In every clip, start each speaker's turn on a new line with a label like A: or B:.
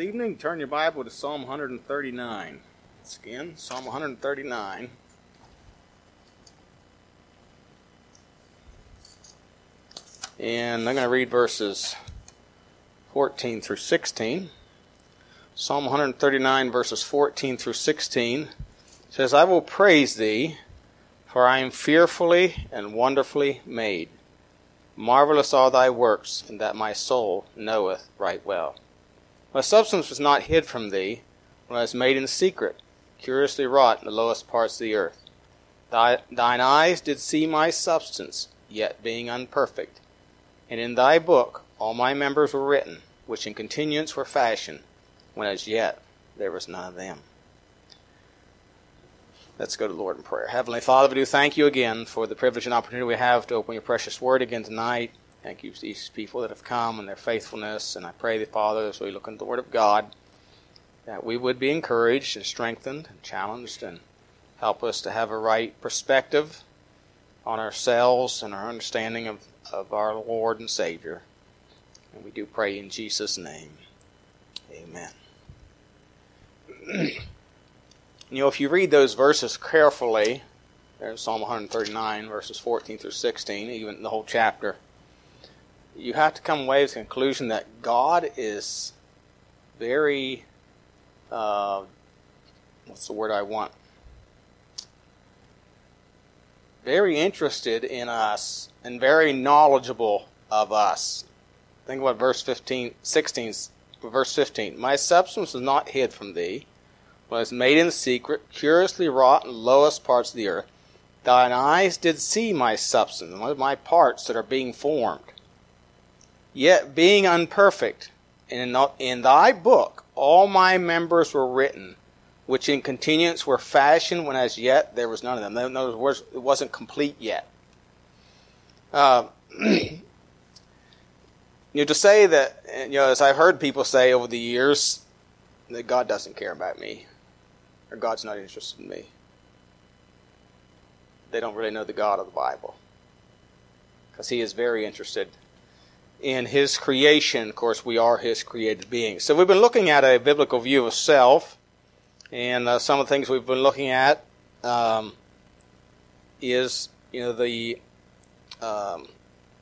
A: evening, turn your Bible to Psalm 139. Once again, Psalm 139. And I'm going to read verses 14 through 16. Psalm 139, verses 14 through 16 says, I will praise thee, for I am fearfully and wonderfully made. Marvelous are thy works, and that my soul knoweth right well. My substance was not hid from thee, when I was made in secret, curiously wrought in the lowest parts of the earth. Thy, thine eyes did see my substance, yet being unperfect. And in thy book all my members were written, which in continuance were fashioned, when as yet there was none of them. Let's go to the Lord in prayer. Heavenly Father, we do thank you again for the privilege and opportunity we have to open your precious word again tonight. Thank you to these people that have come and their faithfulness. And I pray, the Father, as we look into the Word of God, that we would be encouraged and strengthened and challenged and help us to have a right perspective on ourselves and our understanding of, of our Lord and Savior. And we do pray in Jesus' name. Amen. You know, if you read those verses carefully, there's Psalm 139, verses 14 through 16, even the whole chapter, you have to come away with the conclusion that God is very, uh, what's the word I want? Very interested in us and very knowledgeable of us. Think about verse 15, 16, verse 15. My substance is not hid from thee was made in secret, curiously wrought in the lowest parts of the earth. Thine eyes did see my substance, and my parts that are being formed. Yet being unperfect, in, in thy book all my members were written, which in continuance were fashioned when as yet there was none of them. In other words, it wasn't complete yet. Uh, you know, to say that, you know, as I've heard people say over the years, that God doesn't care about me or God's not interested in me. They don't really know the God of the Bible. Because He is very interested in His creation. Of course, we are His created beings. So we've been looking at a biblical view of self. And uh, some of the things we've been looking at um, is, you know, the. Um,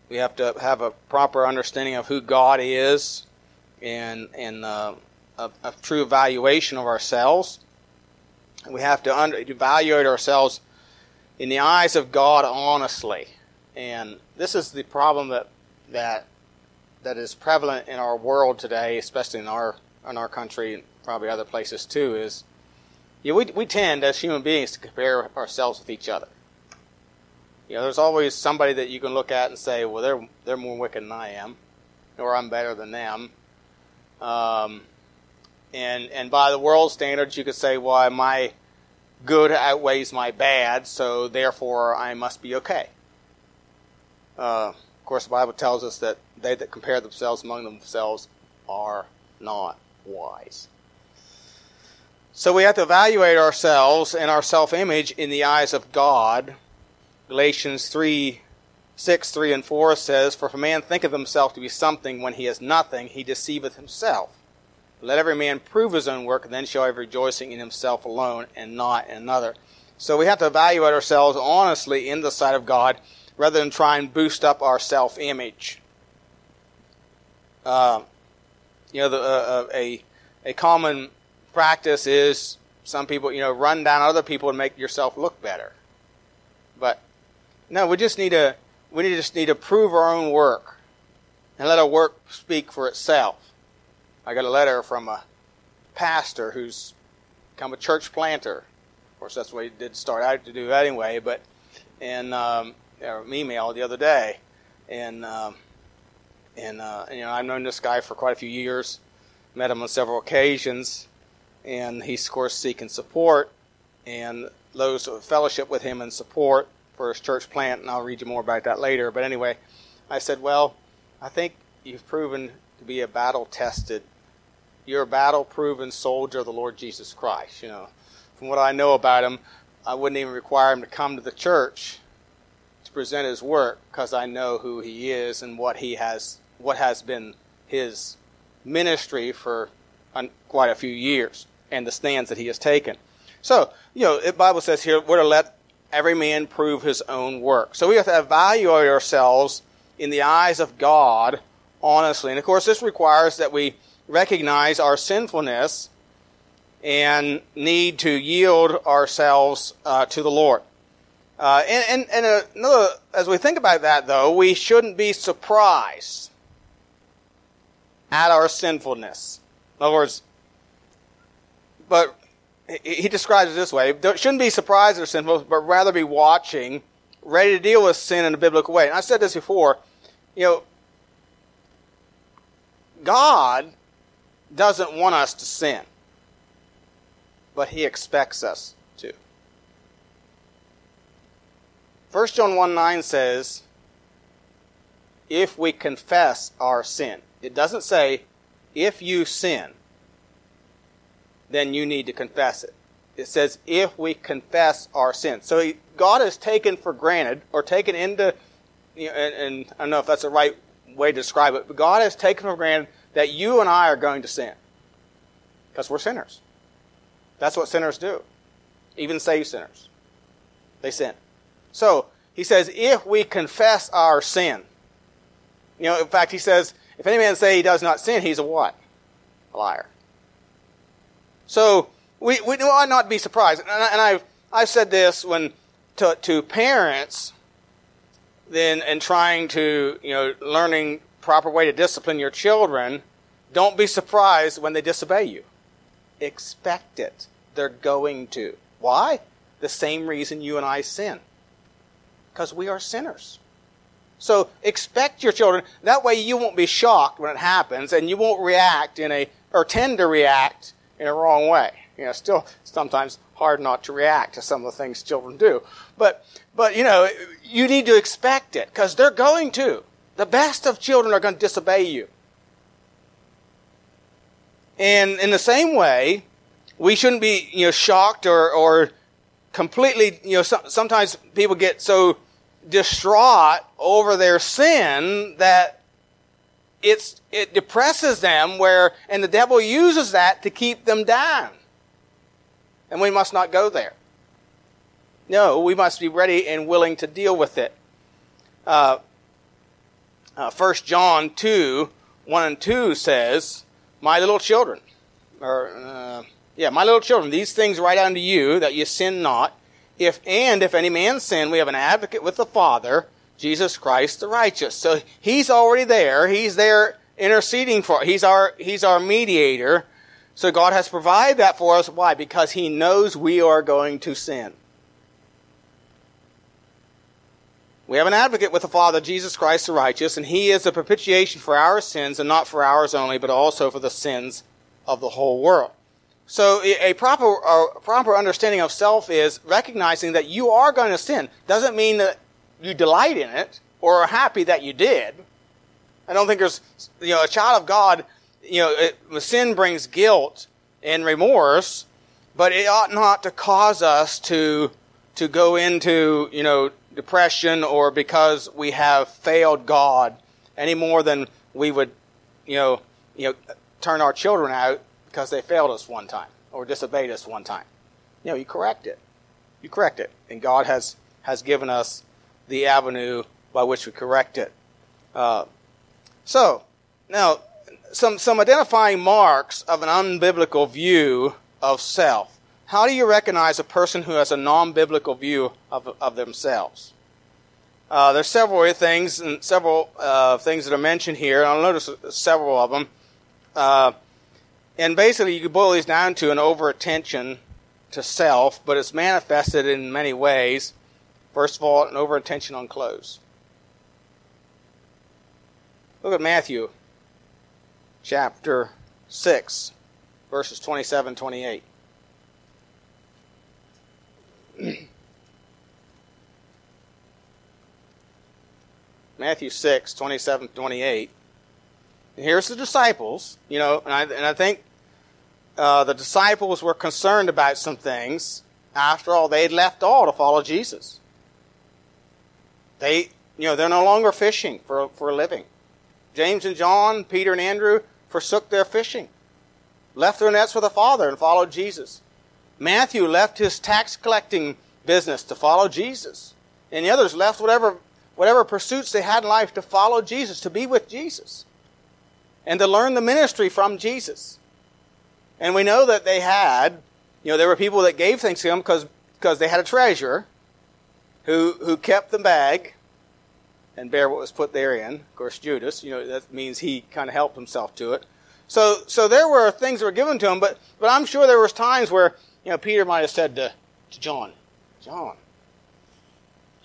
A: we have to have a proper understanding of who God is and, and uh, a, a true evaluation of ourselves. We have to under, evaluate ourselves in the eyes of God honestly. And this is the problem that that that is prevalent in our world today, especially in our in our country and probably other places too, is you know, we we tend as human beings to compare ourselves with each other. You know, there's always somebody that you can look at and say, well, they're they're more wicked than I am, or I'm better than them. Um, and and by the world standards, you could say, well, my good outweighs my bad, so therefore I must be okay. Uh, of course, the Bible tells us that they that compare themselves among themselves are not wise. So we have to evaluate ourselves and our self image in the eyes of God. Galatians 3 6, 3, and 4 says, For if a man thinketh himself to be something when he is nothing, he deceiveth himself. Let every man prove his own work, and then shall have rejoicing in himself alone and not in another. So we have to evaluate ourselves honestly in the sight of God rather than try and boost up our self image. Uh, you know, the, uh, uh, a, a common practice is some people, you know, run down other people and make yourself look better. But no, we just need to, we just need to prove our own work and let our work speak for itself. I got a letter from a pastor who's become a church planter. Of course, that's what he did start out to do anyway. But and um, an email the other day, and um, and uh, you know I've known this guy for quite a few years, met him on several occasions, and he's of course seeking support and those of fellowship with him and support for his church plant. And I'll read you more about that later. But anyway, I said, well, I think you've proven to be a battle tested you're a battle proven soldier of the Lord Jesus Christ. You know, from what I know about him, I wouldn't even require him to come to the church to present his work because I know who he is and what he has, what has been his ministry for quite a few years and the stands that he has taken. So, you know, the Bible says here, we're to let every man prove his own work. So we have to evaluate ourselves in the eyes of God honestly. And of course, this requires that we recognize our sinfulness and need to yield ourselves uh, to the Lord. Uh, and and, and another, as we think about that, though, we shouldn't be surprised at our sinfulness. In other words, but he describes it this way: shouldn't be surprised at our sinfulness, but rather be watching, ready to deal with sin in a biblical way. And I said this before. You know, God doesn't want us to sin, but He expects us to. 1 John 1 9 says, if we confess our sin. It doesn't say, if you sin, then you need to confess it. It says, if we confess our sin. So God has taken for granted, or taken into, you know, and, and I don't know if that's the right way to describe it, but God has taken for granted that you and I are going to sin. Because we're sinners. That's what sinners do. Even saved sinners. They sin. So, he says, if we confess our sin, you know, in fact, he says, if any man say he does not sin, he's a what? A liar. So, we, we ought not be surprised. And, I, and I've, said this when, to, to parents, then, and trying to, you know, learning proper way to discipline your children, don't be surprised when they disobey you. Expect it. They're going to. Why? The same reason you and I sin. Because we are sinners. So expect your children. That way you won't be shocked when it happens and you won't react in a, or tend to react in a wrong way. You know, still sometimes hard not to react to some of the things children do. But, but you know, you need to expect it because they're going to. The best of children are going to disobey you. And in the same way, we shouldn't be, you know, shocked or, or completely, you know, so, sometimes people get so distraught over their sin that it's, it depresses them where, and the devil uses that to keep them down. And we must not go there. No, we must be ready and willing to deal with it. Uh, uh, 1 John 2, 1 and 2 says, My little children, or, uh, yeah, my little children, these things write unto you that you sin not. If, and if any man sin, we have an advocate with the Father, Jesus Christ the righteous. So he's already there. He's there interceding for, he's our, he's our mediator. So God has provided that for us. Why? Because he knows we are going to sin. We have an advocate with the Father, Jesus Christ the righteous, and he is a propitiation for our sins, and not for ours only, but also for the sins of the whole world. So a proper, a proper understanding of self is recognizing that you are going to sin. Doesn't mean that you delight in it or are happy that you did. I don't think there's, you know, a child of God, you know, it, sin brings guilt and remorse, but it ought not to cause us to, to go into, you know, depression or because we have failed God any more than we would, you know, you know, turn our children out because they failed us one time or disobeyed us one time. You know, you correct it. You correct it. And God has, has given us the avenue by which we correct it. Uh, so, now, some, some identifying marks of an unbiblical view of self. How do you recognize a person who has a non-biblical view of, of themselves? Uh, there's several things and several uh, things that are mentioned here. I'll notice several of them. And basically, you can boil these down to an over attention to self, but it's manifested in many ways. First of all, an over attention on clothes. Look at Matthew chapter 6, verses 27 28. Matthew 6, 27, 28. And here's the disciples, you know, and I, and I think uh, the disciples were concerned about some things. After all, they'd left all to follow Jesus. They, you know, they're no longer fishing for, for a living. James and John, Peter and Andrew forsook their fishing. left their nets with a father and followed Jesus. Matthew left his tax collecting business to follow Jesus. And the others left whatever, whatever pursuits they had in life to follow Jesus, to be with Jesus, and to learn the ministry from Jesus. And we know that they had, you know, there were people that gave things to him because, because they had a treasurer who, who kept the bag and bear what was put therein. Of course, Judas, you know, that means he kind of helped himself to it. So, so there were things that were given to him, but, but I'm sure there was times where, you know, Peter might have said to, to John, John,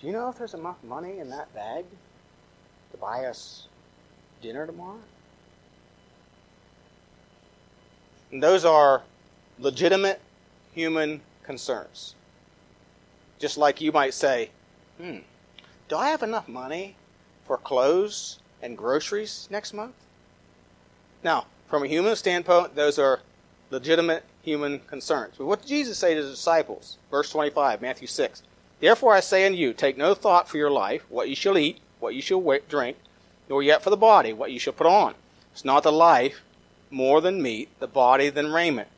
A: do you know if there's enough money in that bag to buy us dinner tomorrow? And those are legitimate human concerns. Just like you might say, hmm, do I have enough money for clothes and groceries next month? Now, from a human standpoint, those are legitimate human concerns. But what did Jesus say to his disciples? Verse 25, Matthew 6. Therefore I say unto you, take no thought for your life, what you shall eat, what you shall drink, nor yet for the body, what you shall put on. It's not the life more than meat, the body than raiment.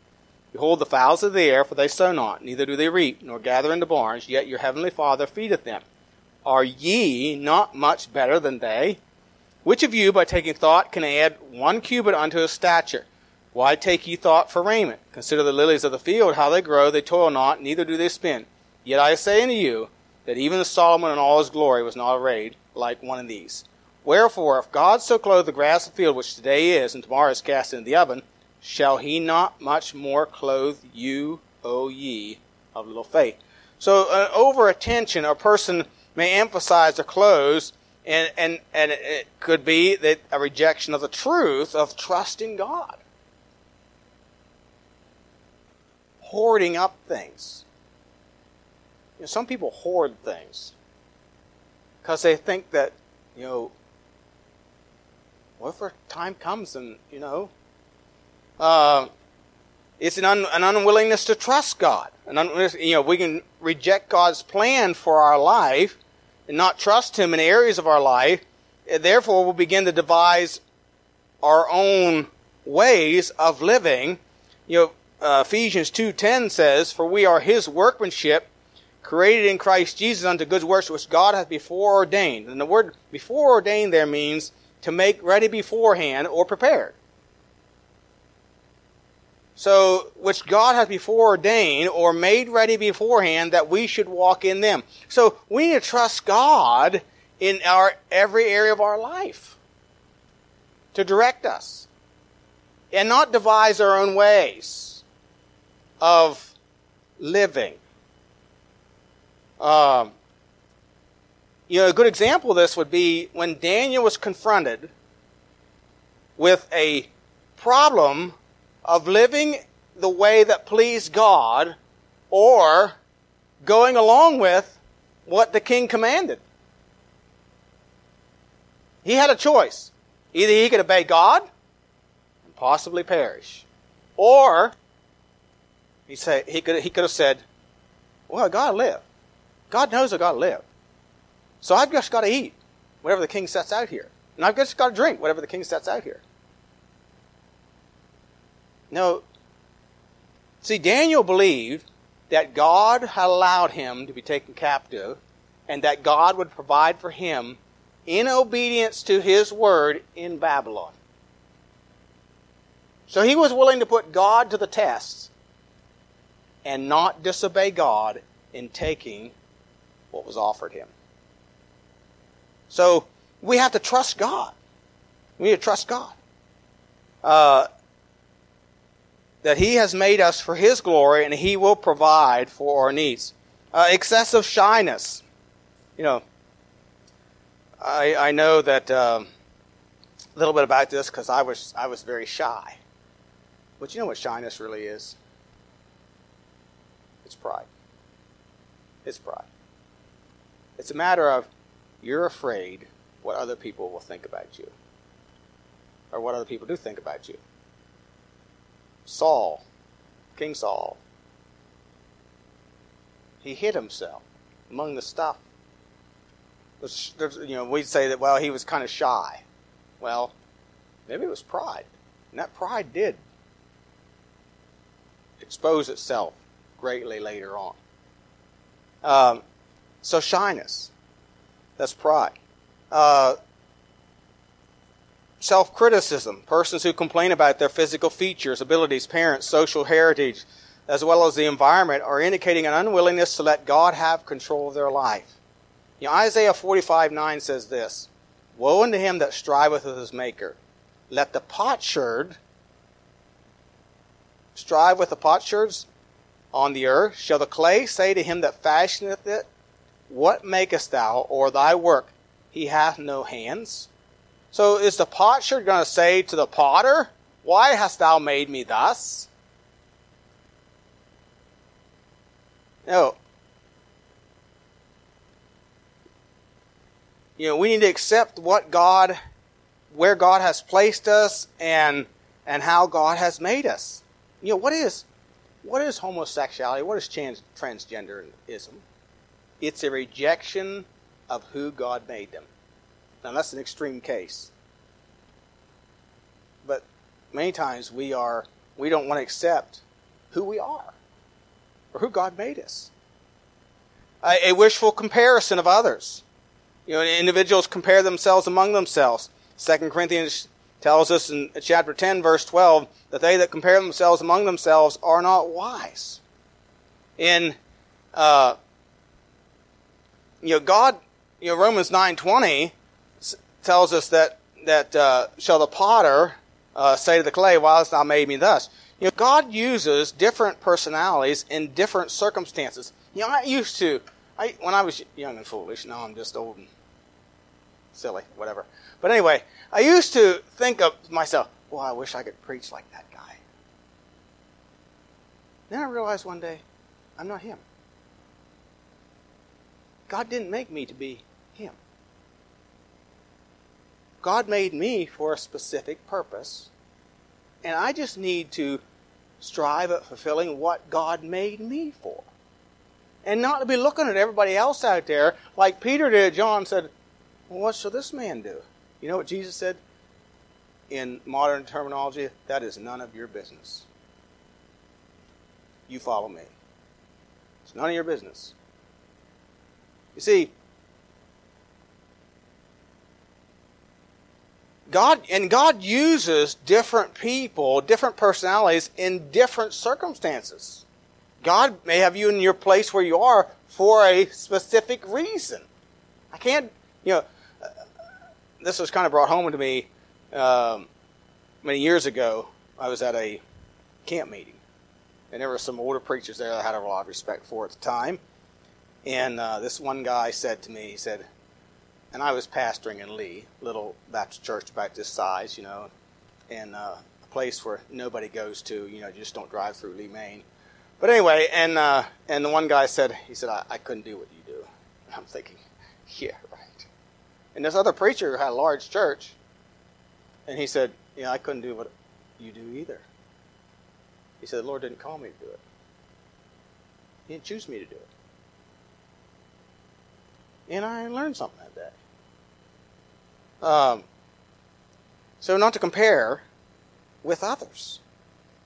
A: Behold the fowls of the air, for they sow not, neither do they reap, nor gather into barns, yet your heavenly Father feedeth them. Are ye not much better than they? Which of you, by taking thought, can add one cubit unto his stature? Why take ye thought for raiment? Consider the lilies of the field, how they grow, they toil not, neither do they spin. Yet I say unto you, that even Solomon in all his glory was not arrayed like one of these. Wherefore, if God so clothe the grass of the field, which today is, and tomorrow is cast into the oven, shall he not much more clothe you, O ye of little faith? So, an over attention, a person may emphasize their clothes, and, and, and it could be that a rejection of the truth of trusting God. Hoarding up things. You know, some people hoard things because they think that, you know, what if a time comes and, you know, uh, it's an, un, an unwillingness to trust God. An un, you know, we can reject God's plan for our life and not trust Him in areas of our life. Therefore, we'll begin to devise our own ways of living. You know, uh, Ephesians 2.10 says, For we are His workmanship, created in Christ Jesus unto good works which God hath before ordained. And the word before ordained there means to make ready beforehand or prepared. So, which God has before ordained or made ready beforehand that we should walk in them. So, we need to trust God in our every area of our life to direct us and not devise our own ways of living. Um, you know, a good example of this would be when Daniel was confronted with a problem of living the way that pleased God or going along with what the king commanded. He had a choice. Either he could obey God and possibly perish, or he, say, he, could, he could have said, Well, to live. God knows got to live. So I've just got to eat whatever the king sets out here. And I've just got to drink whatever the king sets out here. No. See, Daniel believed that God had allowed him to be taken captive and that God would provide for him in obedience to his word in Babylon. So he was willing to put God to the test and not disobey God in taking what was offered him. So we have to trust God. We need to trust God. Uh, that He has made us for His glory and He will provide for our needs. Uh, excessive shyness. You know, I, I know that um, a little bit about this because I was, I was very shy. But you know what shyness really is? It's pride. It's pride. It's a matter of you're afraid what other people will think about you, or what other people do think about you. Saul, King Saul, he hid himself among the stuff. you know, we'd say that, well, he was kind of shy. Well, maybe it was pride. And that pride did expose itself greatly later on. Um, so shyness, that's pride. Uh, Self criticism, persons who complain about their physical features, abilities, parents, social heritage, as well as the environment, are indicating an unwillingness to let God have control of their life. You know, Isaiah 45 9 says this Woe unto him that striveth with his Maker. Let the potsherd strive with the potsherds on the earth. Shall the clay say to him that fashioneth it, What makest thou, or thy work? He hath no hands. So is the potsherd going to say to the potter, Why hast thou made me thus? No. You know, we need to accept what God, where God has placed us and, and how God has made us. You know, what is, what is homosexuality? What is trans, transgenderism? It's a rejection of who God made them. Now, that's an extreme case. But many times we are we don't want to accept who we are or who God made us. A, a wishful comparison of others. You know, individuals compare themselves among themselves. Second Corinthians tells us in chapter 10, verse 12, that they that compare themselves among themselves are not wise. In uh, you know, God, you know, Romans 9:20 tells us that that uh, shall the potter uh, say to the clay, "Why hast thou made me thus?" You know, God uses different personalities in different circumstances. You know, I used to, I when I was young and foolish. Now I'm just old and silly, whatever. But anyway, I used to think of myself, "Well, I wish I could preach like that guy." Then I realized one day, I'm not him. God didn't make me to be him. God made me for a specific purpose, and I just need to strive at fulfilling what God made me for. And not to be looking at everybody else out there like Peter did. John said, Well, what shall this man do? You know what Jesus said? In modern terminology, that is none of your business. You follow me. It's none of your business. You see, God and God uses different people, different personalities in different circumstances. God may have you in your place where you are for a specific reason. I can't, you know, this was kind of brought home to me um, many years ago. I was at a camp meeting, and there were some older preachers there that I had a lot of respect for at the time. And uh, this one guy said to me, he said, and I was pastoring in Lee, little Baptist church about this size, you know, and uh, a place where nobody goes to, you know, you just don't drive through Lee, Maine. But anyway, and uh, and the one guy said, he said, I, I couldn't do what you do. And I'm thinking, yeah, right. And this other preacher had a large church, and he said, yeah, I couldn't do what you do either. He said, the Lord didn't call me to do it. He didn't choose me to do it. And I learned something that day. Um, so, not to compare with others.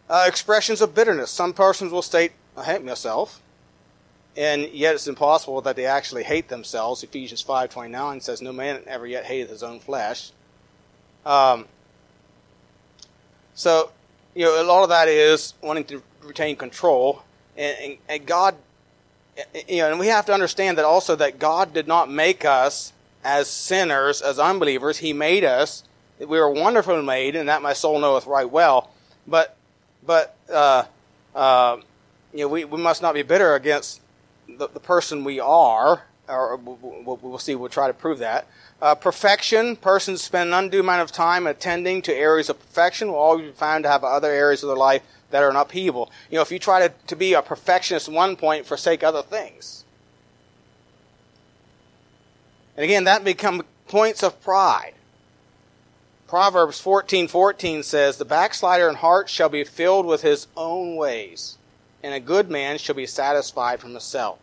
A: Uh, expressions of bitterness. Some persons will state, I hate myself. And yet it's impossible that they actually hate themselves. Ephesians 5.29 says, No man ever yet hated his own flesh. Um, so, you know, a lot of that is wanting to retain control. And, and, and God, you know, and we have to understand that also that God did not make us as sinners, as unbelievers. He made us. We were wonderfully made, and that my soul knoweth right well. But, but, uh, uh, you know, we, we must not be bitter against the, the person we are, or we'll, we'll see, we'll try to prove that. Uh, perfection, persons spend an undue amount of time attending to areas of perfection will always be found to have other areas of their life that are an upheaval. You know, if you try to, to be a perfectionist at one point, forsake other things. And again, that become points of pride. Proverbs 14:14 says, "The backslider in heart shall be filled with his own ways, and a good man shall be satisfied from himself."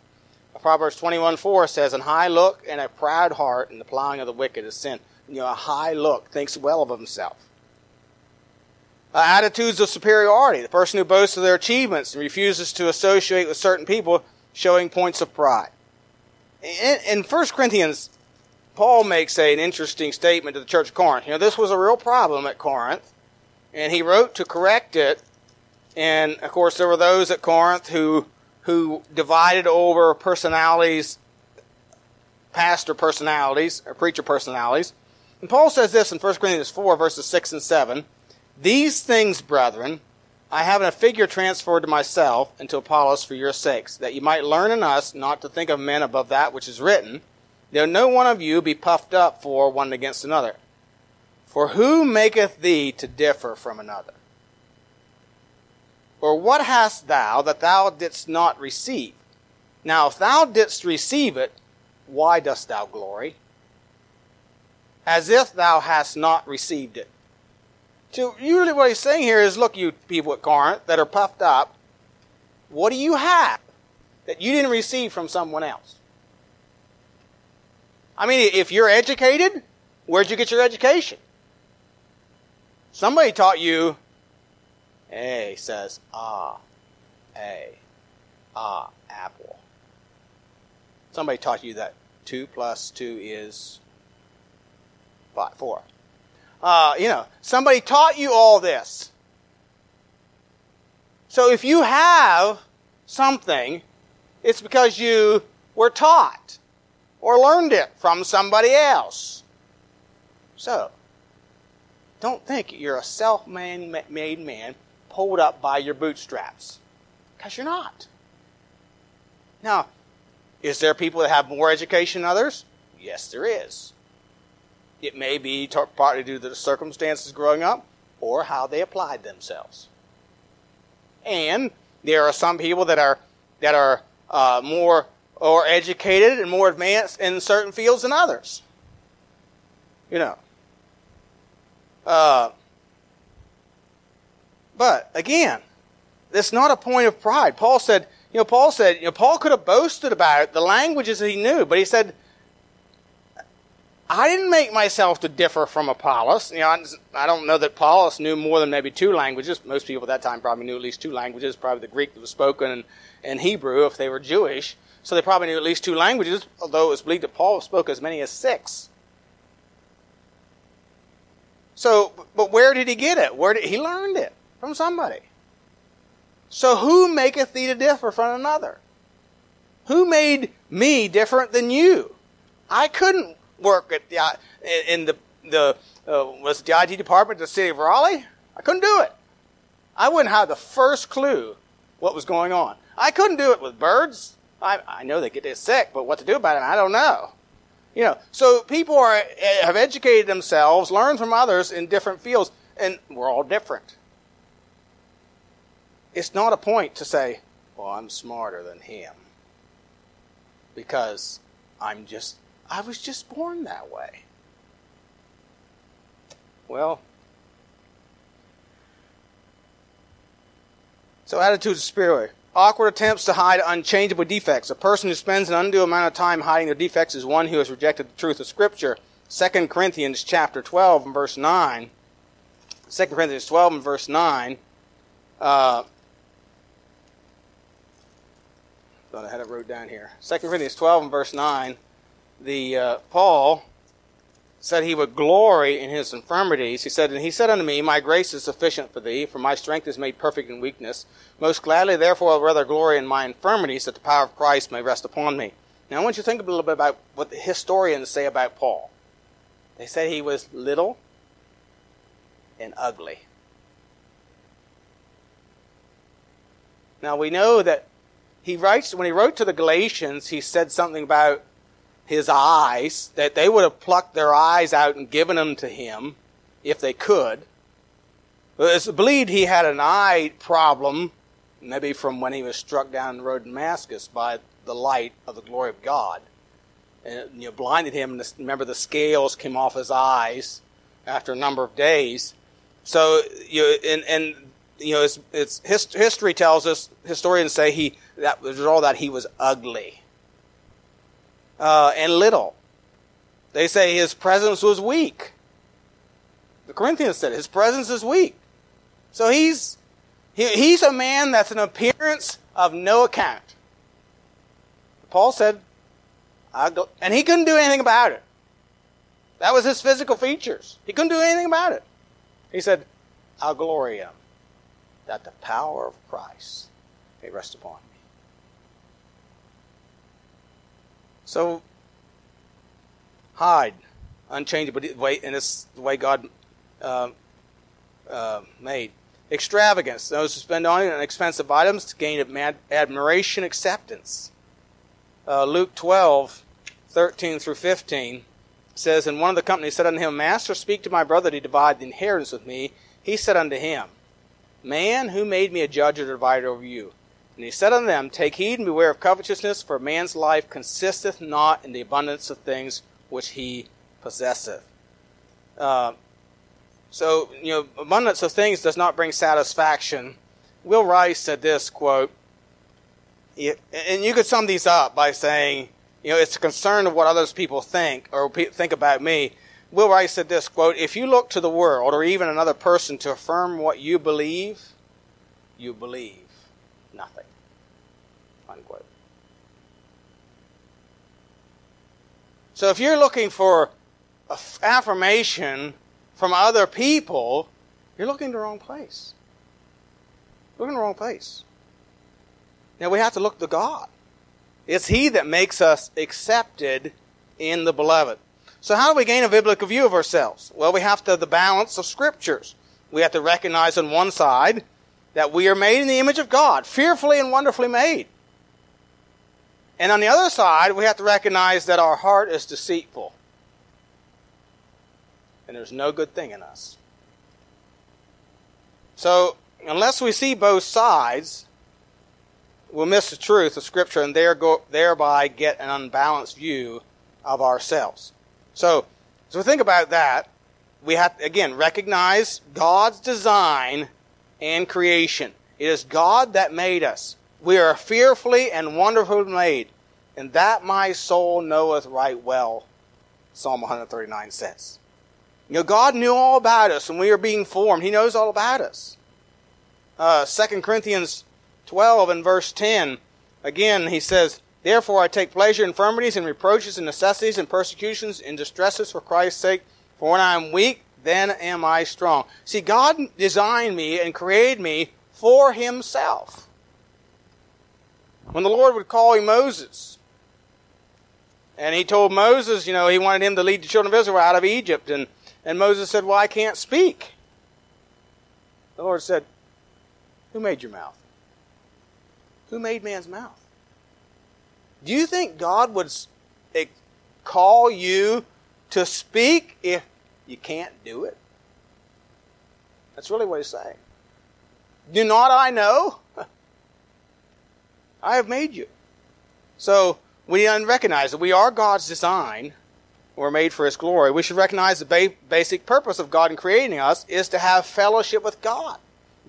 A: Proverbs 21:4 says, "An high look and a proud heart, and the plowing of the wicked is sin." You know, a high look thinks well of himself. Uh, attitudes of superiority. The person who boasts of their achievements and refuses to associate with certain people, showing points of pride. In, in 1 Corinthians, Paul makes a, an interesting statement to the church of Corinth. You know, this was a real problem at Corinth, and he wrote to correct it. And of course, there were those at Corinth who who divided over personalities, pastor personalities, or preacher personalities. And Paul says this in 1 Corinthians 4, verses 6 and 7. These things, brethren, I have in a figure transferred to myself and to Apollos for your sakes, that you might learn in us not to think of men above that which is written, that no one of you be puffed up for one against another. For who maketh thee to differ from another? Or what hast thou that thou didst not receive? Now, if thou didst receive it, why dost thou glory? As if thou hast not received it. So usually what he's saying here is, look, you people at Corinth that are puffed up, what do you have that you didn't receive from someone else? I mean, if you're educated, where'd you get your education? Somebody taught you, A says, ah, A, ah, apple. Somebody taught you that 2 plus 2 is five, 4. Uh, you know, somebody taught you all this. So if you have something, it's because you were taught or learned it from somebody else. So, don't think you're a self made man pulled up by your bootstraps. Because you're not. Now, is there people that have more education than others? Yes, there is. It may be partly due to the circumstances growing up or how they applied themselves. And there are some people that are that are uh, more or educated and more advanced in certain fields than others. You know. Uh, but again, it's not a point of pride. Paul said, you know, Paul said, you know, Paul could have boasted about the languages he knew, but he said, I didn't make myself to differ from Apollos. You know, I don't know that Apollos knew more than maybe two languages. Most people at that time probably knew at least two languages, probably the Greek that was spoken and, and Hebrew if they were Jewish. So they probably knew at least two languages, although it was believed that Paul spoke as many as six. So, but where did he get it? Where did he learned it from somebody? So who maketh thee to differ from another? Who made me different than you? I couldn't work at the in the the uh, was the IT department of the city of Raleigh. I couldn't do it. I wouldn't have the first clue what was going on. I couldn't do it with birds. I, I know they get sick, but what to do about it, I don't know. You know, so people are have educated themselves, learned from others in different fields, and we're all different. It's not a point to say, "Well, I'm smarter than him," because I'm just I was just born that way. Well, so attitudes of spirit. Awkward attempts to hide unchangeable defects. A person who spends an undue amount of time hiding their defects is one who has rejected the truth of Scripture. 2 Corinthians chapter 12 and verse 9. 2 Corinthians 12 and verse 9. Uh, thought I had it wrote down here. 2 Corinthians 12 and verse 9 the uh, Paul said he would glory in his infirmities. He said, And he said unto me, My grace is sufficient for thee, for my strength is made perfect in weakness. Most gladly, therefore, I'll rather glory in my infirmities, that the power of Christ may rest upon me. Now, I want you to think a little bit about what the historians say about Paul. They say he was little and ugly. Now, we know that he writes, when he wrote to the Galatians, he said something about his eyes, that they would have plucked their eyes out and given them to him if they could. It's believed he had an eye problem, maybe from when he was struck down the road in Damascus by the light of the glory of God. And you know, blinded him, and remember the scales came off his eyes after a number of days. So, you know, and, and you know, it's, it's history tells us, historians say he, that was all that he was ugly uh, and little. They say his presence was weak. The Corinthians said his presence is weak. So he's he, he's a man that's an appearance of no account. Paul said, "I go, and he couldn't do anything about it. That was his physical features. He couldn't do anything about it. He said, I'll glory him that the power of Christ may rest upon me. So, hide, unchangeable, way, and it's the way God uh, uh, made. Extravagance, those who spend on expensive items to gain admiration, acceptance. Uh, Luke 12, 13 through 15 says, And one of the company said unto him, Master, speak to my brother to divide the inheritance with me. He said unto him, Man, who made me a judge or divider over you? And he said unto them, Take heed and beware of covetousness, for man's life consisteth not in the abundance of things which he possesseth. Uh, so, you know, abundance of things does not bring satisfaction. Will Rice said this, quote, and you could sum these up by saying, you know, it's a concern of what others people think or think about me. Will Rice said this quote, If you look to the world or even another person to affirm what you believe, you believe nothing. Unquote. So if you're looking for affirmation from other people, you're looking in the wrong place. Looking in the wrong place. Now we have to look to God. It's He that makes us accepted in the beloved. So how do we gain a biblical view of ourselves? Well, we have to the balance of scriptures. We have to recognize on one side that we are made in the image of God, fearfully and wonderfully made. And on the other side, we have to recognize that our heart is deceitful. And there's no good thing in us. So, unless we see both sides, we'll miss the truth of Scripture and thereby get an unbalanced view of ourselves. So, so think about that. We have to, again, recognize God's design and creation. It is God that made us. We are fearfully and wonderfully made. And that my soul knoweth right well, Psalm 139 says. You know, God knew all about us when we were being formed. He knows all about us. Uh, 2 Corinthians 12 and verse 10, again, he says, Therefore I take pleasure in infirmities and reproaches and necessities and persecutions and distresses for Christ's sake. For when I am weak, then am I strong. See, God designed me and created me for himself. When the Lord would call him Moses, and he told Moses, you know, he wanted him to lead the children of Israel out of Egypt, and, and Moses said, Well, I can't speak. The Lord said, Who made your mouth? Who made man's mouth? Do you think God would eh, call you to speak if you can't do it? That's really what he's saying. Do not I know? I have made you. So we recognize that we are God's design. We're made for His glory. We should recognize the ba- basic purpose of God in creating us is to have fellowship with God.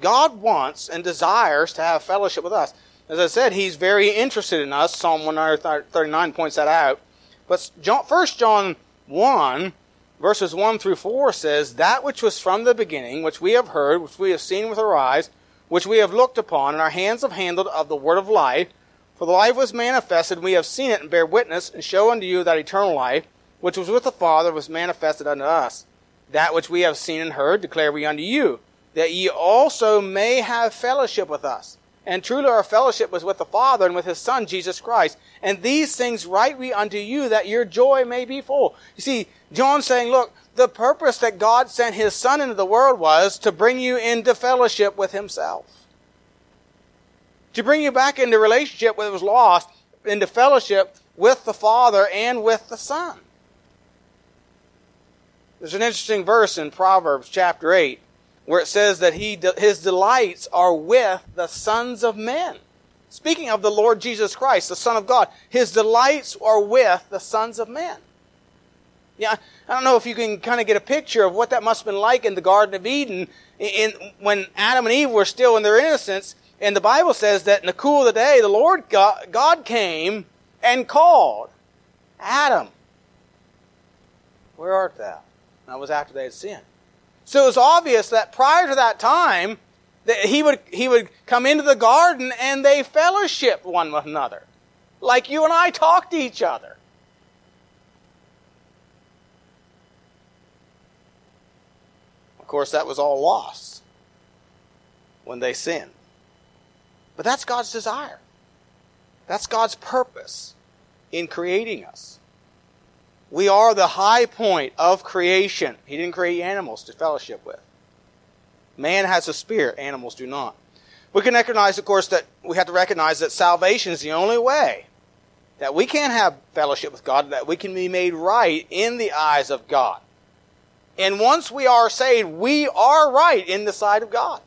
A: God wants and desires to have fellowship with us. As I said, he's very interested in us. Psalm 139 points that out. But John, 1 John 1, verses 1 through 4 says, That which was from the beginning, which we have heard, which we have seen with our eyes, which we have looked upon, and our hands have handled of the word of life. For the life was manifested, and we have seen it, and bear witness, and show unto you that eternal life, which was with the Father, was manifested unto us. That which we have seen and heard, declare we unto you, that ye also may have fellowship with us. And truly our fellowship was with the Father and with His Son, Jesus Christ. And these things write we unto you that your joy may be full. You see, John's saying, look, the purpose that God sent His Son into the world was to bring you into fellowship with Himself. To bring you back into relationship with was lost, into fellowship with the Father and with the Son. There's an interesting verse in Proverbs chapter 8 where it says that he, his delights are with the sons of men. Speaking of the Lord Jesus Christ, the Son of God, his delights are with the sons of men. Yeah, I don't know if you can kind of get a picture of what that must have been like in the Garden of Eden in, when Adam and Eve were still in their innocence. And the Bible says that in the cool of the day, the Lord God, God came and called Adam. Where art thou? that was after they had sinned. So it was obvious that prior to that time, that He would, he would come into the garden and they fellowship one with another. Like you and I talk to each other. Of course, that was all lost when they sinned. But that's God's desire. That's God's purpose in creating us. We are the high point of creation. He didn't create animals to fellowship with. Man has a spirit, animals do not. We can recognize, of course, that we have to recognize that salvation is the only way that we can have fellowship with God, that we can be made right in the eyes of God. And once we are saved, we are right in the sight of God.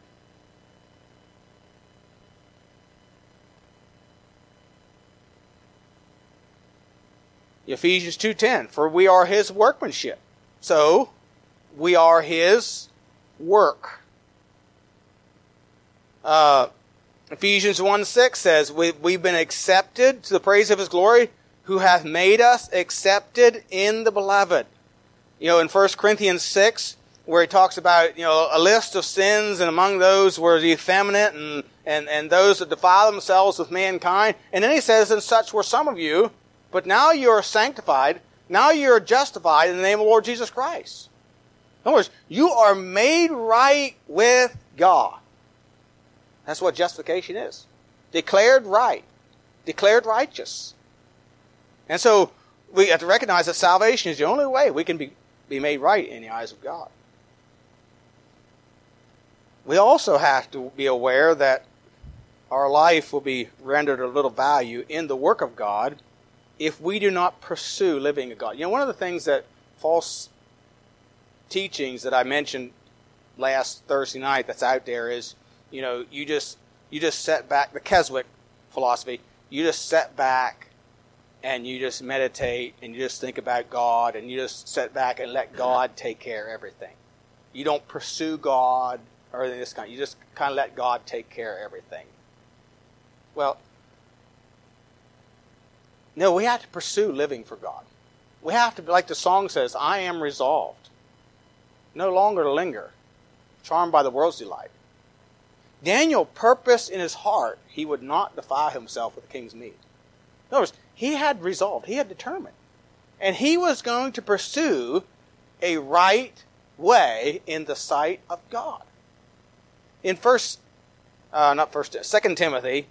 A: Ephesians 2:10 for we are his workmanship. So, we are his work. Uh, Ephesians 1 6 says, we, We've been accepted to the praise of his glory, who hath made us accepted in the beloved. You know, in 1 Corinthians 6, where he talks about, you know, a list of sins, and among those were the effeminate and, and, and those that defile themselves with mankind. And then he says, And such were some of you, but now you are sanctified. Now you are justified in the name of the Lord Jesus Christ. In other words, you are made right with God. That's what justification is. Declared right. Declared righteous. And so we have to recognize that salvation is the only way we can be, be made right in the eyes of God. We also have to be aware that our life will be rendered of little value in the work of God if we do not pursue living a God. You know, one of the things that false teachings that I mentioned last Thursday night that's out there is, you know, you just you just set back the Keswick philosophy. You just set back and you just meditate and you just think about God and you just set back and let God take care of everything. You don't pursue God or anything this kind. You just kind of let God take care of everything. Well, no, we have to pursue living for God. We have to, like the song says, I am resolved. No longer to linger, charmed by the world's delight. Daniel purposed in his heart he would not defile himself with the king's meat. In other words, he had resolved, he had determined. And he was going to pursue a right way in the sight of God. In first, uh, not first, second Timothy,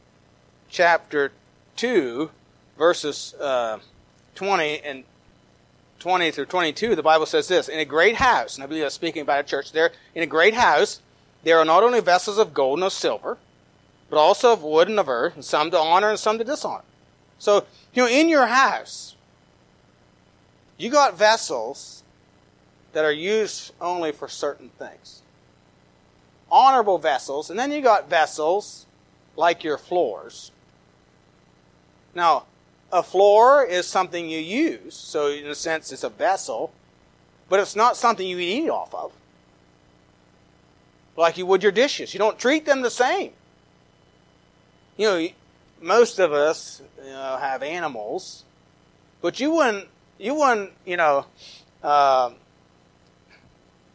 A: chapter two, verses uh, 20 and 20 through 22, the Bible says this In a great house, and I believe that's speaking about a church there, in a great house, there are not only vessels of gold and of silver, but also of wood and of earth, and some to honor and some to dishonor. So, you know, in your house, you got vessels that are used only for certain things. Honorable vessels, and then you got vessels like your floors. Now, a floor is something you use, so in a sense it's a vessel, but it's not something you eat off of. Like you would your dishes. You don't treat them the same. You know, most of us you know, have animals, but you wouldn't, you wouldn't, you know, uh,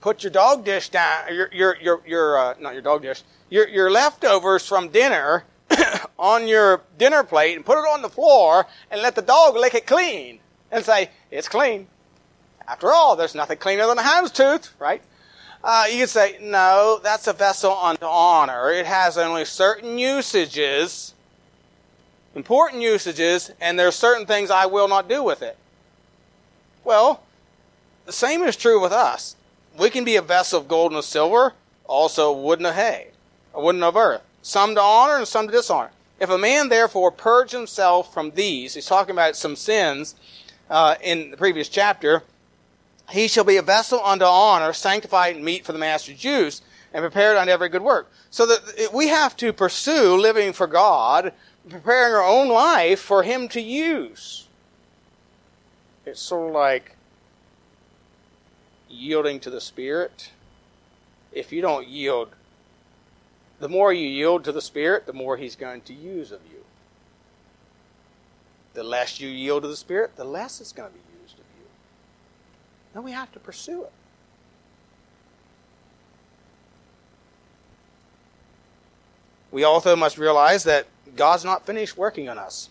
A: put your dog dish down, your, your, your, your uh, not your dog dish, your, your leftovers from dinner on your dinner plate and put it on the floor and let the dog lick it clean and say, it's clean. After all, there's nothing cleaner than a hound's tooth, right? Uh, you could say, no, that's a vessel unto honor. It has only certain usages, important usages, and there are certain things I will not do with it. Well, the same is true with us. We can be a vessel of gold and silver, also wood and hay, or wood and of earth some to honor and some to dishonor. If a man therefore purge himself from these, he's talking about some sins uh, in the previous chapter, he shall be a vessel unto honor, sanctified and meet for the master's use, and prepared unto every good work. So that we have to pursue living for God, preparing our own life for Him to use. It's sort of like yielding to the Spirit. If you don't yield the more you yield to the Spirit, the more He's going to use of you. The less you yield to the Spirit, the less it's going to be used of you. Then we have to pursue it. We also must realize that God's not finished working on us.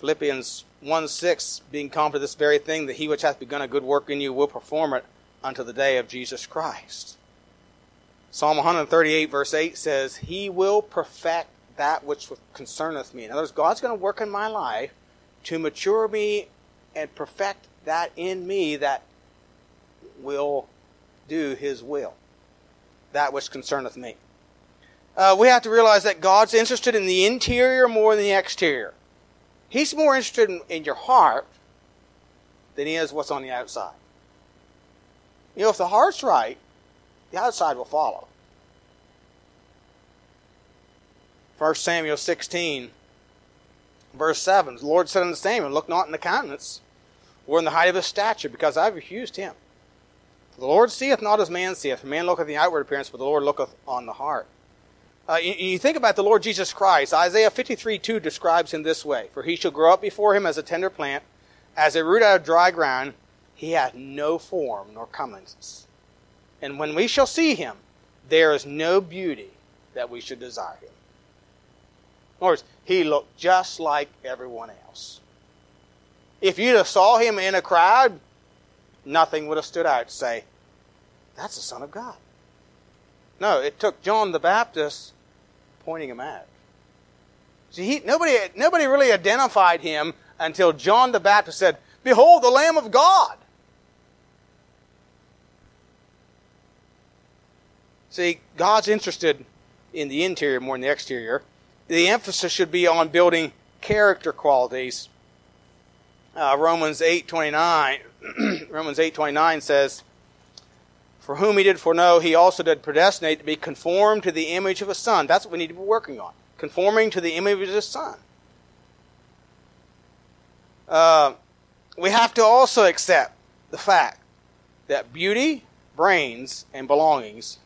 A: Philippians 1 6, being confident of this very thing, that he which hath begun a good work in you will perform it unto the day of Jesus Christ. Psalm 138, verse 8 says, He will perfect that which concerneth me. In other words, God's going to work in my life to mature me and perfect that in me that will do His will, that which concerneth me. Uh, we have to realize that God's interested in the interior more than the exterior. He's more interested in, in your heart than he is what's on the outside. You know, if the heart's right, the outside will follow. 1 Samuel 16, verse 7. The Lord said unto Samuel, Look not in the countenance, or in the height of his stature, because I have refused him. For the Lord seeth not as man seeth. For man looketh the outward appearance, but the Lord looketh on the heart. Uh, you, you, think about the Lord Jesus Christ. Isaiah 53 2 describes him this way For he shall grow up before him as a tender plant, as a root out of dry ground. He hath no form nor comeliness. And when we shall see him, there is no beauty that we should desire him. In other words, he looked just like everyone else. If you'd have saw him in a crowd, nothing would have stood out to say, that's the Son of God. No, it took John the Baptist pointing him out. See, he, nobody, nobody really identified him until John the Baptist said, Behold, the Lamb of God. See, God's interested in the interior more than the exterior. The emphasis should be on building character qualities. Uh, Romans 8.29 Romans 8.29 says, for whom he did foreknow, he also did predestinate to be conformed to the image of a son. That's what we need to be working on. Conforming to the image of his son. Uh, we have to also accept the fact that beauty, brains, and belongings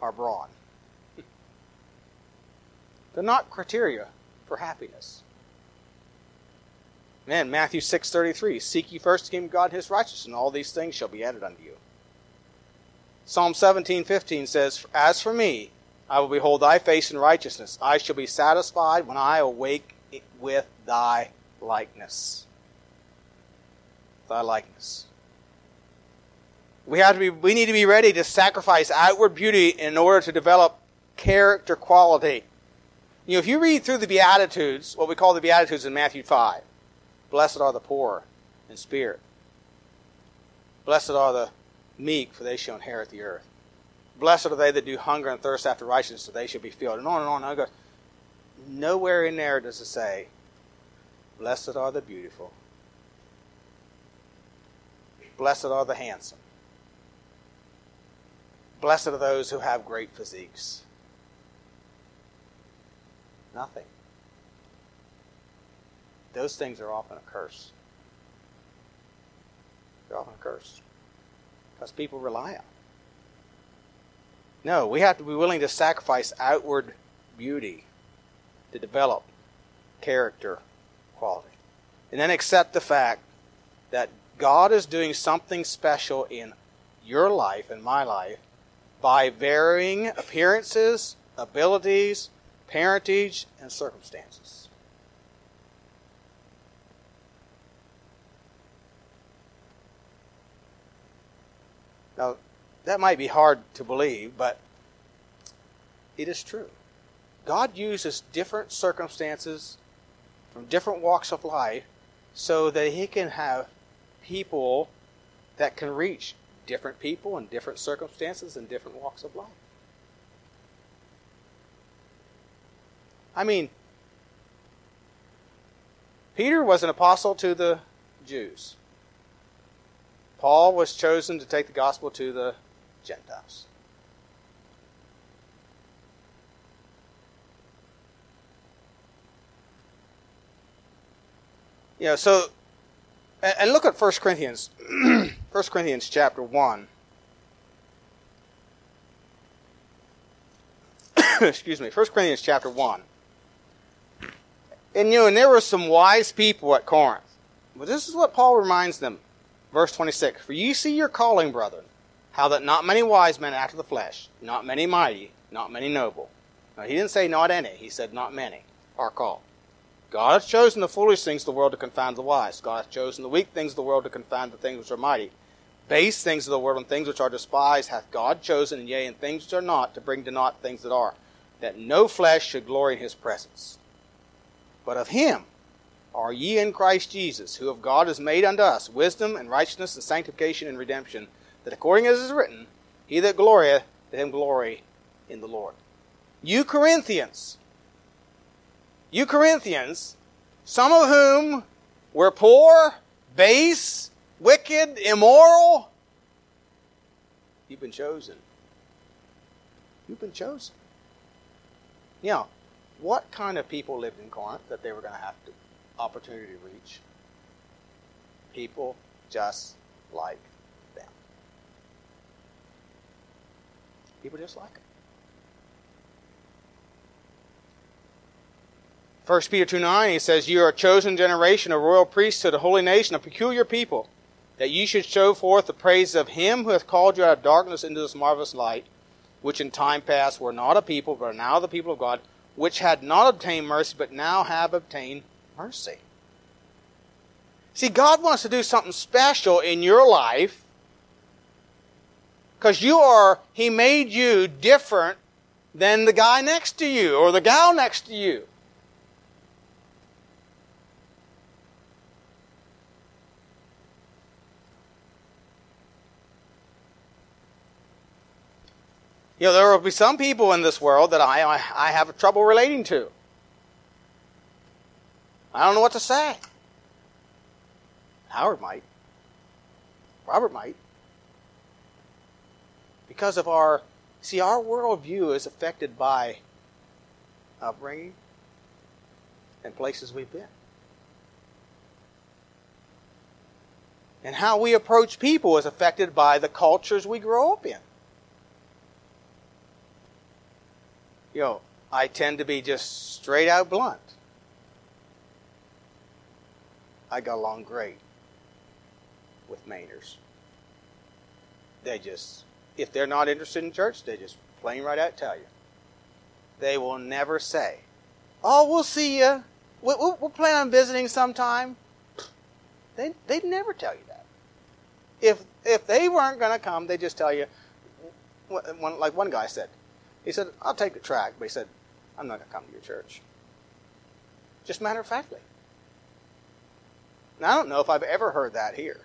A: are broad. They're not criteria for happiness. Man, Matthew 6.33, Seek ye first the kingdom of God and his righteousness, and all these things shall be added unto you. Psalm 17:15 says, "As for me, I will behold thy face in righteousness. I shall be satisfied when I awake with thy likeness." Thy likeness. We have to be we need to be ready to sacrifice outward beauty in order to develop character quality. You know, if you read through the Beatitudes, what we call the Beatitudes in Matthew 5, blessed are the poor in spirit. Blessed are the meek, for they shall inherit the earth. Blessed are they that do hunger and thirst after righteousness, for they shall be filled. And on and on. And on Nowhere in there does it say, Blessed are the beautiful. Blessed are the handsome. Blessed are those who have great physiques. Nothing. Those things are often a curse. They're often a curse because people rely on. No, we have to be willing to sacrifice outward beauty to develop character quality. And then accept the fact that God is doing something special in your life and my life by varying appearances, abilities, parentage, and circumstances. Now, that might be hard to believe, but it is true. God uses different circumstances from different walks of life so that He can have people that can reach different people in different circumstances and different walks of life. I mean, Peter was an apostle to the Jews. Paul was chosen to take the gospel to the Gentiles. Yeah, so, and look at 1 Corinthians, 1 Corinthians chapter 1. Excuse me, 1 Corinthians chapter 1. And you know, and there were some wise people at Corinth. But this is what Paul reminds them. Verse 26 For ye see your calling, brethren, how that not many wise men after the flesh, not many mighty, not many noble. Now, he didn't say not any, he said not many are called. God has chosen the foolish things of the world to confound the wise. God has chosen the weak things of the world to confound the things which are mighty. Base things of the world and things which are despised hath God chosen, and yea, and things which are not, to bring to naught things that are, that no flesh should glory in his presence. But of him are ye in Christ Jesus, who of God is made unto us wisdom and righteousness and sanctification and redemption, that according as is written, He that glorieth, let him glory in the Lord. You Corinthians, you Corinthians, some of whom were poor, base, wicked, immoral, you've been chosen. You've been chosen. Now, what kind of people lived in Corinth that they were going to have to opportunity to reach? People just like them. People just like them. 1 Peter 2 9, he says, You are a chosen generation, a royal priesthood, a holy nation, a peculiar people, that ye should show forth the praises of him who hath called you out of darkness into this marvelous light, which in time past were not a people, but are now the people of God, which had not obtained mercy, but now have obtained mercy. See, God wants to do something special in your life because you are, He made you different than the guy next to you or the gal next to you. You know, there will be some people in this world that I, I, have trouble relating to. I don't know what to say. Howard might. Robert might. Because of our, see, our worldview is affected by upbringing and places we've been. And how we approach people is affected by the cultures we grow up in. You know, I tend to be just straight out blunt. I got along great with Mainers. They just, if they're not interested in church, they just plain right out tell you. They will never say, "Oh, we'll see you. We'll, we'll plan on visiting sometime." They they'd never tell you that. If if they weren't going to come, they just tell you. Like one guy said, he said, "I'll take the track," but he said, "I'm not going to come to your church." Just matter of factly. Now I don't know if I've ever heard that here.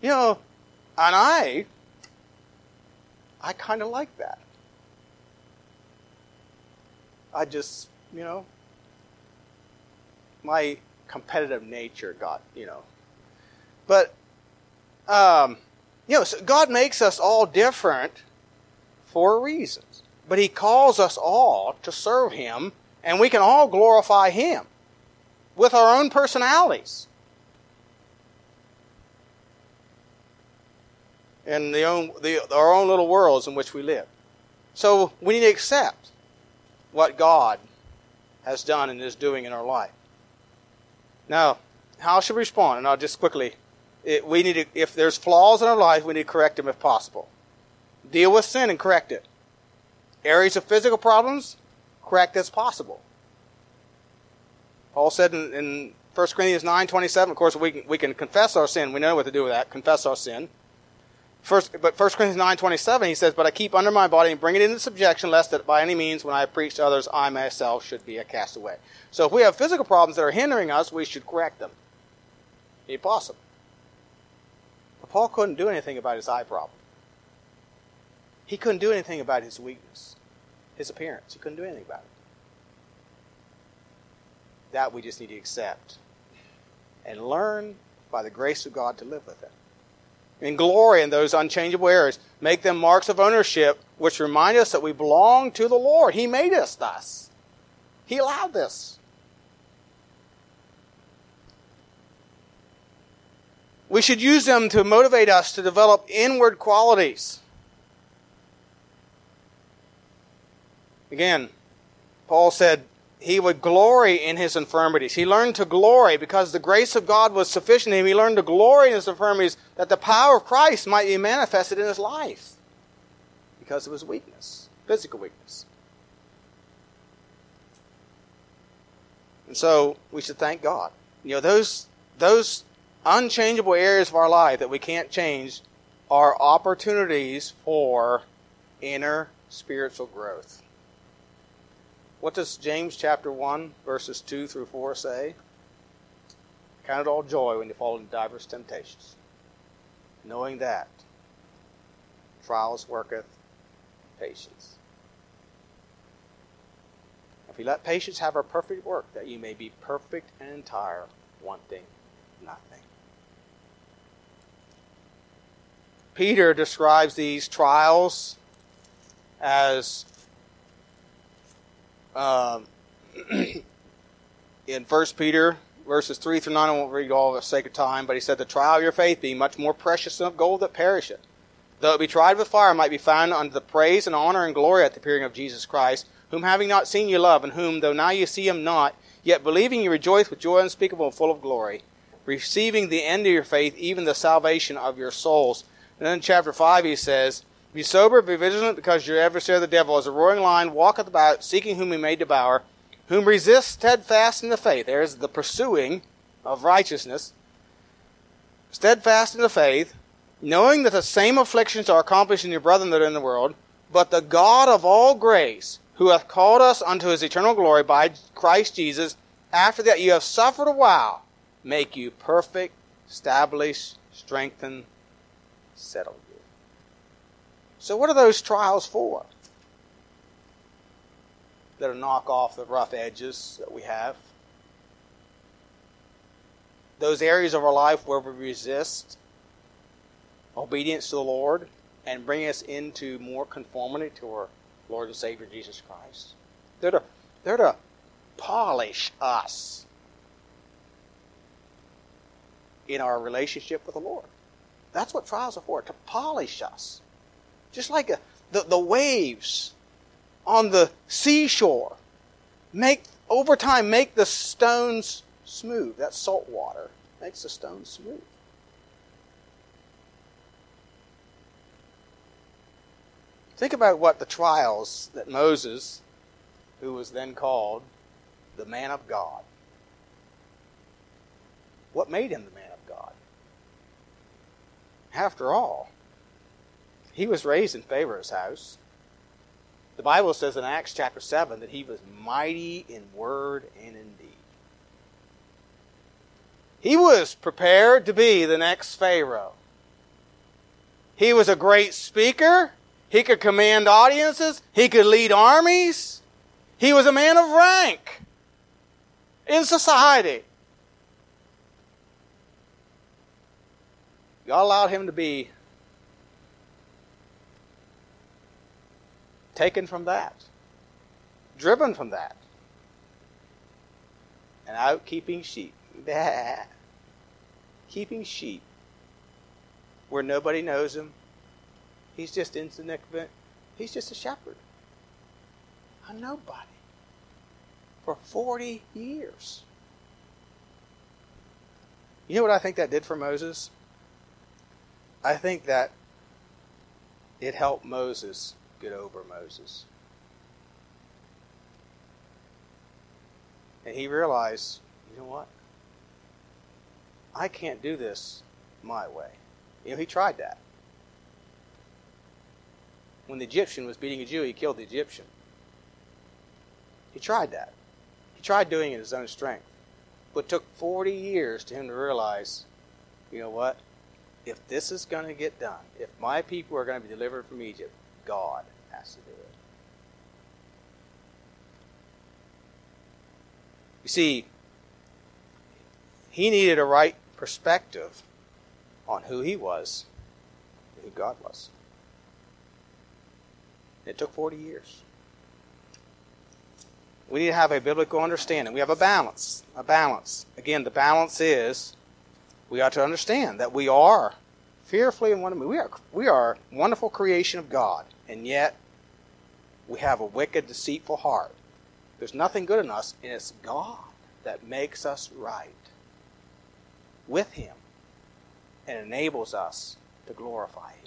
A: You know, and I, I kind of like that. I just, you know, my competitive nature got, you know. But, um, you know, God makes us all different for reasons. But He calls us all to serve Him, and we can all glorify Him with our own personalities. and the own, the, our own little worlds in which we live. So we need to accept what God has done and is doing in our life. Now, how should we respond? And I'll just quickly, it, we need to, if there's flaws in our life, we need to correct them if possible. Deal with sin and correct it. Areas of physical problems, correct as possible. Paul said in, in 1 Corinthians 9, 27, of course, we can, we can confess our sin. We know what to do with that. Confess our sin. First, but 1 Corinthians 9.27, he says, But I keep under my body and bring it into subjection, lest that by any means, when I preach to others, I myself should be a castaway. So if we have physical problems that are hindering us, we should correct them. If possible. Paul couldn't do anything about his eye problem. He couldn't do anything about his weakness, his appearance. He couldn't do anything about it. That we just need to accept and learn by the grace of God to live with it and glory in those unchangeable areas. Make them marks of ownership, which remind us that we belong to the Lord. He made us thus. He allowed this. We should use them to motivate us to develop inward qualities. Again, Paul said, he would glory in his infirmities. He learned to glory because the grace of God was sufficient in him. He learned to glory in his infirmities that the power of Christ might be manifested in his life. because of his weakness, physical weakness. And so we should thank God. You know, those those unchangeable areas of our life that we can't change are opportunities for inner spiritual growth. What does James chapter 1, verses 2 through 4 say? Count it all joy when you fall into diverse temptations, knowing that trials worketh patience. If you let patience have her perfect work, that you may be perfect and entire, wanting nothing. Peter describes these trials as um, in 1 Peter verses 3 through 9. I won't read all for the sake of time, but he said, The trial of your faith being much more precious than of gold that perisheth, though it be tried with fire, might be found unto the praise and honor and glory at the appearing of Jesus Christ whom having not seen you love, and whom, though now you see him not, yet believing you rejoice with joy unspeakable and full of glory, receiving the end of your faith, even the salvation of your souls. And then in chapter 5 he says, Be sober, be vigilant, because your adversary the devil, is a roaring lion, walketh about, seeking whom he may devour, whom resist steadfast in the faith. There's the pursuing of righteousness. Steadfast in the faith, knowing that the same afflictions are accomplished in your brethren that are in the world, but the God of all grace, who hath called us unto his eternal glory by Christ Jesus, after that you have suffered a while, make you perfect, establish, strengthen, settle you. So, what are those trials for? That'll knock off the rough edges that we have. Those areas of our life where we resist obedience to the Lord and bring us into more conformity to our Lord and Savior Jesus Christ. They're to, they're to polish us in our relationship with the Lord. That's what trials are for, to polish us. Just like a, the, the waves on the seashore make, over time, make the stones smooth. That salt water makes the stones smooth. Think about what the trials that Moses, who was then called the man of God, what made him the man? After all, he was raised in Pharaoh's house. The Bible says in Acts chapter 7 that he was mighty in word and in deed. He was prepared to be the next Pharaoh. He was a great speaker. He could command audiences. He could lead armies. He was a man of rank in society. God allowed him to be taken from that, driven from that, and out keeping sheep. keeping sheep where nobody knows him, He's just insignificant. He's just a shepherd. A nobody. For 40 years. You know what I think that did for Moses? I think that it helped Moses get over Moses. And he realized, you know what? I can't do this my way. You know, he tried that when the Egyptian was beating a Jew, he killed the Egyptian. He tried that. He tried doing it in his own strength. But it took 40 years to him to realize, you know what? If this is going to get done, if my people are going to be delivered from Egypt, God has to do it. You see, he needed a right perspective on who he was who God was. It took 40 years. We need to have a biblical understanding. We have a balance. A balance. Again, the balance is we ought to understand that we are fearfully and wonderfully. We are, we are wonderful creation of God, and yet we have a wicked, deceitful heart. There's nothing good in us, and it's God that makes us right with Him and enables us to glorify Him.